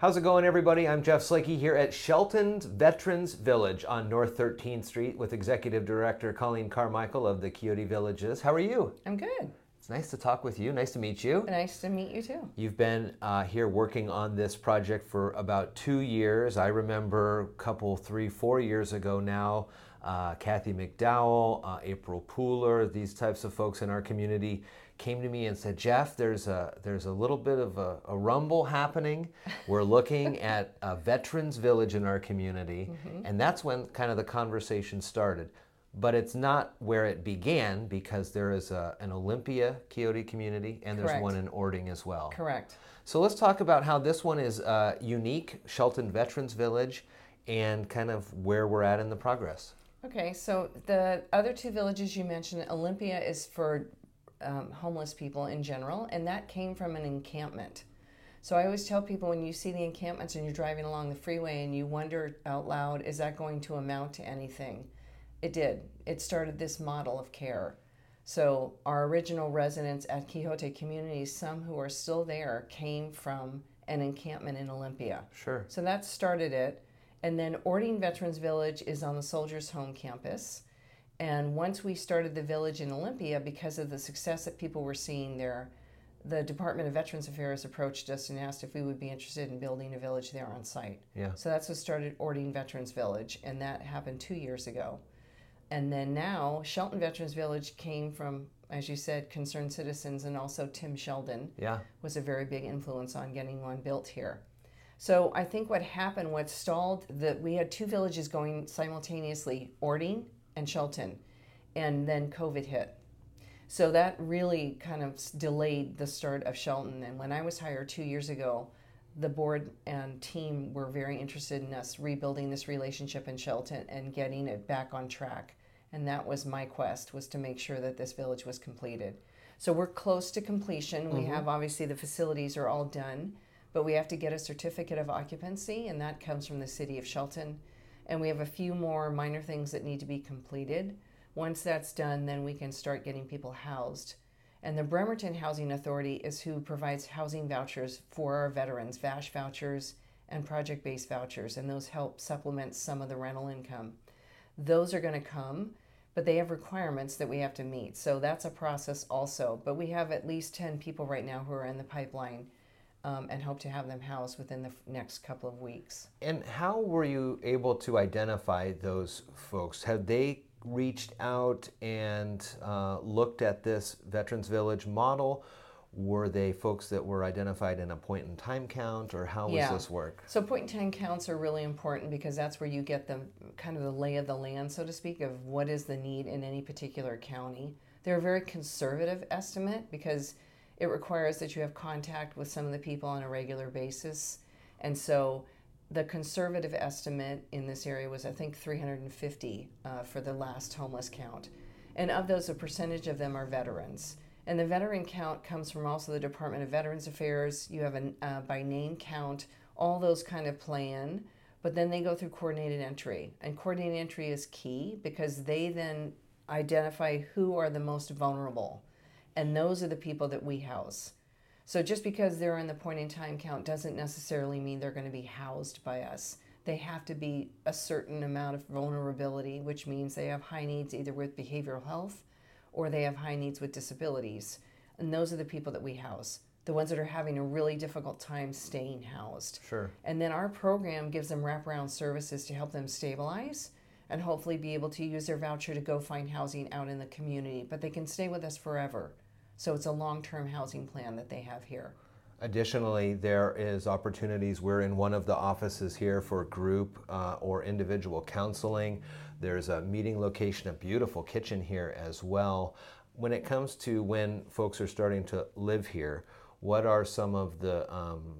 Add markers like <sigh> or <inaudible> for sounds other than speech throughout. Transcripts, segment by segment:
How's it going, everybody? I'm Jeff Slakey here at Shelton's Veterans Village on North 13th Street with Executive Director Colleen Carmichael of the Quixote Villages. How are you? I'm good. It's nice to talk with you. Nice to meet you. Nice to meet you too. You've been uh, here working on this project for about two years. I remember a couple, three, four years ago now, uh, Kathy McDowell, uh, April Pooler, these types of folks in our community came to me and said, Jeff, there's a there's a little bit of a, a rumble happening. We're <laughs> looking at a veterans village in our community, mm-hmm. and that's when kind of the conversation started. But it's not where it began because there is a, an Olympia Quixote community and there's one in Orting as well. Correct. So let's talk about how this one is uh, unique, Shelton Veterans Village, and kind of where we're at in the progress. Okay, so the other two villages you mentioned, Olympia is for um, homeless people in general, and that came from an encampment. So I always tell people when you see the encampments and you're driving along the freeway and you wonder out loud, is that going to amount to anything? It did. It started this model of care. So our original residents at Quixote Communities, some who are still there, came from an encampment in Olympia. Sure. So that started it. And then Orting Veterans Village is on the Soldiers Home campus. And once we started the village in Olympia, because of the success that people were seeing there, the Department of Veterans Affairs approached us and asked if we would be interested in building a village there on site. Yeah. So that's what started Orting Veterans Village, and that happened two years ago. And then now, Shelton Veterans Village came from, as you said, concerned citizens, and also Tim Sheldon yeah. was a very big influence on getting one built here. So I think what happened, what stalled, that we had two villages going simultaneously, Orting and Shelton, and then COVID hit. So that really kind of delayed the start of Shelton. And when I was hired two years ago, the board and team were very interested in us rebuilding this relationship in Shelton and getting it back on track. And that was my quest was to make sure that this village was completed. So we're close to completion. Mm-hmm. We have obviously the facilities are all done, but we have to get a certificate of occupancy, and that comes from the city of Shelton and we have a few more minor things that need to be completed. Once that's done, then we can start getting people housed. And the Bremerton Housing Authority is who provides housing vouchers for our veterans, VASH vouchers and project based vouchers, and those help supplement some of the rental income. Those are going to come, but they have requirements that we have to meet. So that's a process also. But we have at least 10 people right now who are in the pipeline um, and hope to have them housed within the next couple of weeks. And how were you able to identify those folks? Have they reached out and uh, looked at this Veterans Village model? Were they folks that were identified in a point in time count, or how yeah. was this work? So point in time counts are really important because that's where you get the kind of the lay of the land, so to speak, of what is the need in any particular county. They're a very conservative estimate because it requires that you have contact with some of the people on a regular basis. And so the conservative estimate in this area was, I think, 350 uh, for the last homeless count. And of those, a percentage of them are veterans. And the veteran count comes from also the Department of Veterans Affairs. You have a uh, by name count, all those kind of plan. but then they go through coordinated entry. And coordinated entry is key because they then identify who are the most vulnerable and those are the people that we house. So just because they're in the point in time count doesn't necessarily mean they're going to be housed by us. They have to be a certain amount of vulnerability, which means they have high needs either with behavioral health or they have high needs with disabilities. And those are the people that we house, the ones that are having a really difficult time staying housed. Sure. And then our program gives them wraparound services to help them stabilize and hopefully be able to use their voucher to go find housing out in the community. But they can stay with us forever. So it's a long term housing plan that they have here. Additionally, there is opportunities. We're in one of the offices here for group uh, or individual counseling. There's a meeting location, a beautiful kitchen here as well. When it comes to when folks are starting to live here, what are some of the um,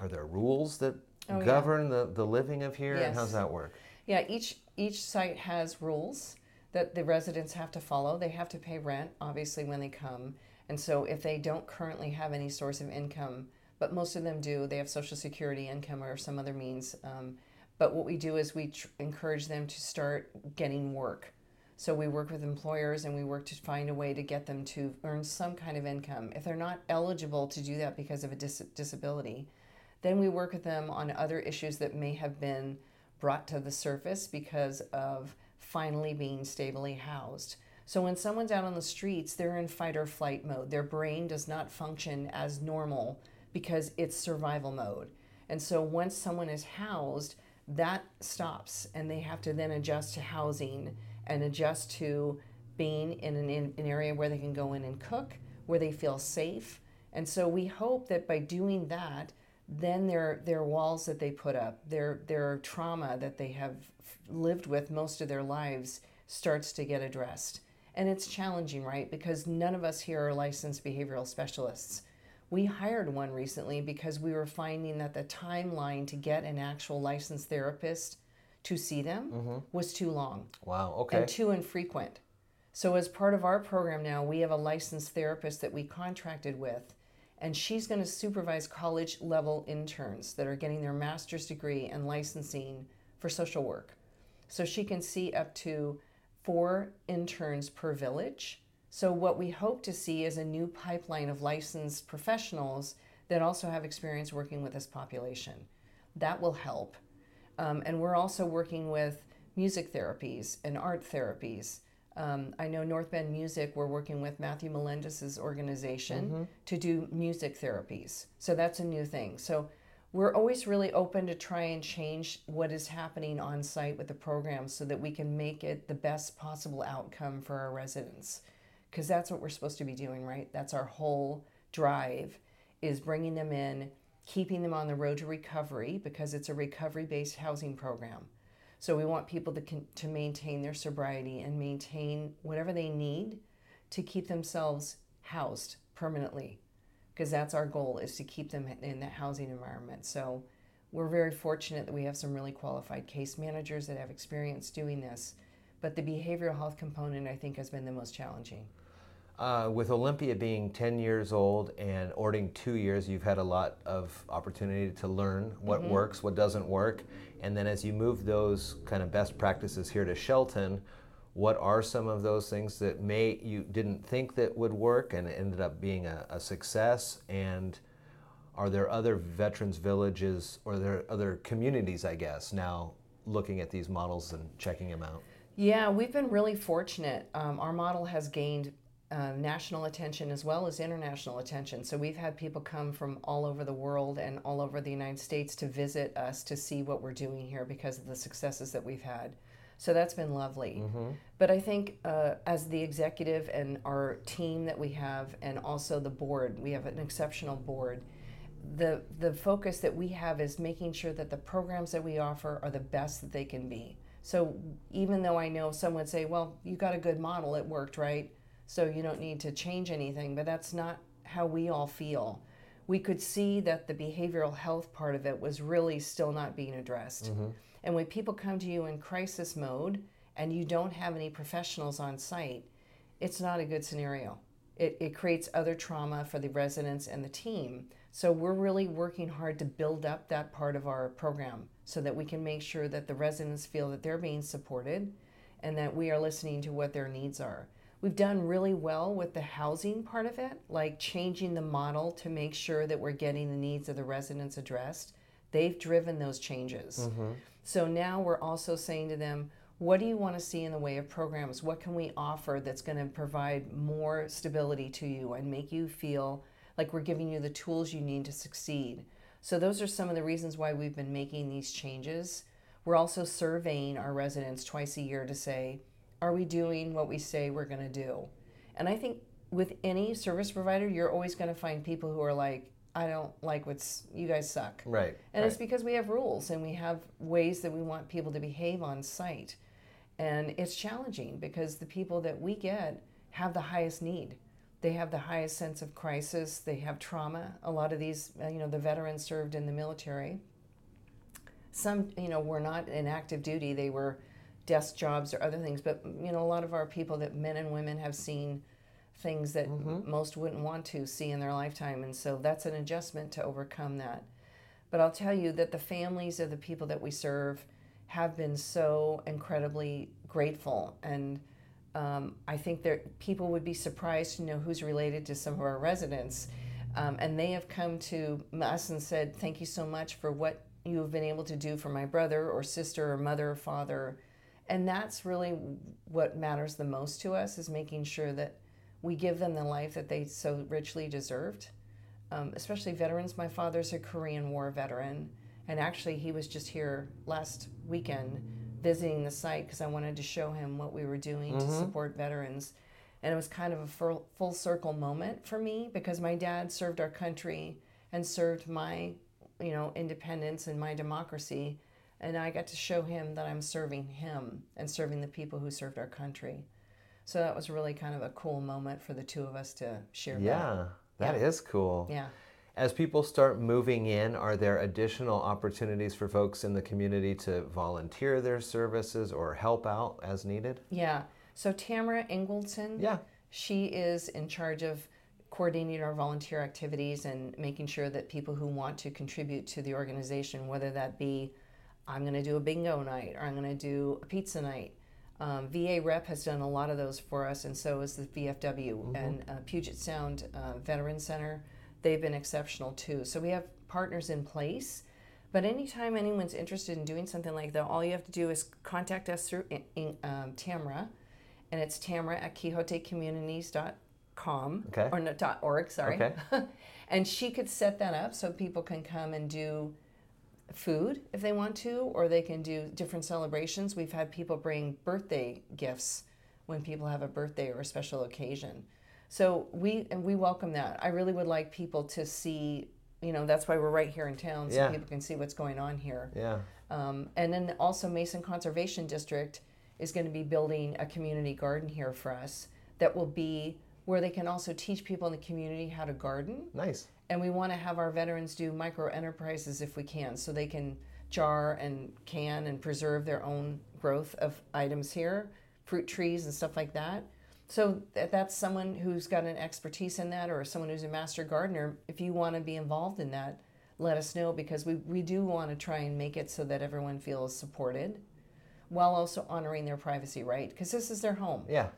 are there rules that oh, govern yeah. the, the living of here, yes. and how's that work? Yeah, each each site has rules that the residents have to follow. They have to pay rent, obviously, when they come. And so if they don't currently have any source of income, but most of them do, they have Social Security income or some other means. Um, but what we do is we tr- encourage them to start getting work. So we work with employers and we work to find a way to get them to earn some kind of income. If they're not eligible to do that because of a dis- disability, Then we work with them on other issues that may have been brought to the surface because of finally being stably housed. So when someone's out on the streets, they're in fight or flight mode. Their brain does not function as normal because it's survival mode. And so once someone is housed, that stops and they have to then adjust to housing and adjust to being in an, in an area where they can go in and cook, where they feel safe. And so we hope that by doing that, then their their walls that they put up, their their trauma that they have lived with most of their lives starts to get addressed. And it's challenging, right? Because none of us here are licensed behavioral specialists. We hired one recently because we were finding that the timeline to get an actual licensed therapist to see them mm-hmm. was too long. Wow, okay. And too infrequent. So, as part of our program now, we have a licensed therapist that we contracted with, and she's going to supervise college level interns that are getting their master's degree and licensing for social work. So, she can see up to four interns per village so, what we hope to see is a new pipeline of licensed professionals that also have experience working with this population. That will help. Um, and we're also working with music therapies and art therapies. Um, I know North Bend Music, we're working with Matthew Melendez's organization mm-hmm. to do music therapies. So that's a new thing. So we're always really open to try and change what is happening on site with the program so that we can make it the best possible outcome for our residents because that's what we're supposed to be doing, right? That's our whole drive is bringing them in, keeping them on the road to recovery because it's a recovery-based housing program. So we want people to to maintain their sobriety and maintain whatever they need to keep themselves housed permanently because that's our goal is to keep them in that housing environment. So we're very fortunate that we have some really qualified case managers that have experience doing this, but the behavioral health component I think has been the most challenging. Uh, with Olympia being 10 years old and Orting two years, you've had a lot of opportunity to learn what mm-hmm. works, what doesn't work. And then as you move those kind of best practices here to Shelton, what are some of those things that may you didn't think that would work and ended up being a, a success? And are there other veterans villages or there other communities, I guess, now looking at these models and checking them out? Yeah, we've been really fortunate. Um, our model has gained uh, national attention as well as international attention. So we've had people come from all over the world and all over the United States to visit us to see what we're doing here because of the successes that we've had. So that's been lovely. Mm-hmm. But I think uh, as the executive and our team that we have, and also the board, we have an exceptional board. The, the focus that we have is making sure that the programs that we offer are the best that they can be. So even though I know some would say, well, you got a good model, it worked, right? So you don't need to change anything, but that's not how we all feel. We could see that the behavioral health part of it was really still not being addressed. Mm-hmm. And when people come to you in crisis mode and you don't have any professionals on site, it's not a good scenario. It, it creates other trauma for the residents and the team. So we're really working hard to build up that part of our program so that we can make sure that the residents feel that they're being supported and that we are listening to what their needs are. We've done really well with the housing part of it, like changing the model to make sure that we're getting the needs of the residents addressed. They've driven those changes. Mm-hmm. So now we're also saying to them, what do you want to see in the way of programs? What can we offer that's going to provide more stability to you and make you feel like we're giving you the tools you need to succeed? So, those are some of the reasons why we've been making these changes. We're also surveying our residents twice a year to say, are we doing what we say we're going to do? And I think with any service provider, you're always going to find people who are like, I don't like what's, you guys suck. Right. And right. it's because we have rules and we have ways that we want people to behave on site. And it's challenging because the people that we get have the highest need. They have the highest sense of crisis. They have trauma. A lot of these, uh, you know, the veterans served in the military. Some, you know, were not in active duty. They were desk jobs or other things. But you know, a lot of our people that men and women have seen things that mm-hmm. most wouldn't want to see in their lifetime, and so that's an adjustment to overcome that. But I'll tell you that the families of the people that we serve have been so incredibly grateful and. Um, I think that people would be surprised to know who's related to some of our residents. Um, and they have come to us and said, Thank you so much for what you have been able to do for my brother or sister or mother or father. And that's really what matters the most to us is making sure that we give them the life that they so richly deserved. Um, especially veterans. My father's a Korean War veteran, and actually, he was just here last weekend visiting the site because I wanted to show him what we were doing mm-hmm. to support veterans. And it was kind of a full, full circle moment for me because my dad served our country and served my, you know, independence and my democracy. And I got to show him that I'm serving him and serving the people who served our country. So that was really kind of a cool moment for the two of us to share. Yeah, that, that yeah. is cool. Yeah. As people start moving in, are there additional opportunities for folks in the community to volunteer their services or help out as needed? Yeah. So Tamara Ingleton, yeah, she is in charge of coordinating our volunteer activities and making sure that people who want to contribute to the organization, whether that be I'm going to do a bingo night or I'm going to do a pizza night. Um, VA Rep has done a lot of those for us, and so is the VFW mm-hmm. and uh, Puget Sound uh, Veteran Center. They've been exceptional too. So we have partners in place. But anytime anyone's interested in doing something like that, all you have to do is contact us through um, Tamara and it's Tamara at QuixoteCommunities.com okay. or no, dot .org, sorry. Okay. <laughs> and she could set that up so people can come and do food if they want to, or they can do different celebrations. We've had people bring birthday gifts when people have a birthday or a special occasion. So we and we welcome that. I really would like people to see. You know, that's why we're right here in town, so yeah. people can see what's going on here. Yeah. Um, and then also Mason Conservation District is going to be building a community garden here for us that will be where they can also teach people in the community how to garden. Nice. And we want to have our veterans do micro enterprises if we can, so they can jar and can and preserve their own growth of items here, fruit trees and stuff like that. So that, that's someone who's got an expertise in that, or someone who's a master gardener. If you want to be involved in that, let us know because we, we do want to try and make it so that everyone feels supported while also honoring their privacy, right? Because this is their home. Yeah.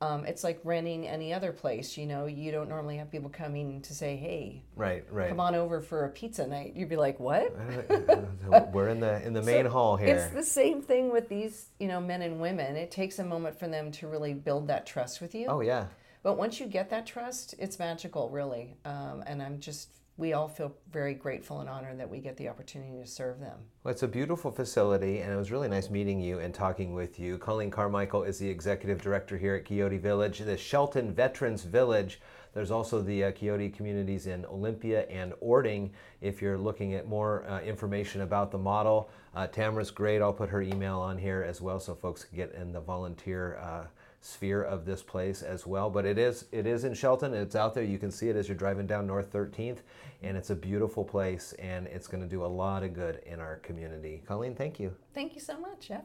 Um, it's like renting any other place. You know, you don't normally have people coming to say, "Hey, right, right, come on over for a pizza night." You'd be like, "What?" We're in the in the <laughs> main so hall here. It's the same thing with these, you know, men and women. It takes a moment for them to really build that trust with you. Oh yeah. But once you get that trust, it's magical, really. Um, and I'm just we all feel very grateful and honored that we get the opportunity to serve them. Well, it's a beautiful facility, and it was really nice meeting you and talking with you. Colleen Carmichael is the executive director here at Quixote Village, the Shelton Veterans Village. There's also the uh, Quixote communities in Olympia and Orting. If you're looking at more uh, information about the model, uh, Tamara's great. I'll put her email on here as well so folks can get in the volunteer uh, sphere of this place as well. But it is it is in Shelton. It's out there. You can see it as you're driving down North 13th, and it's a beautiful place, and it's going to do a lot of good in our community. Colleen, thank you. Thank you so much, Jeff.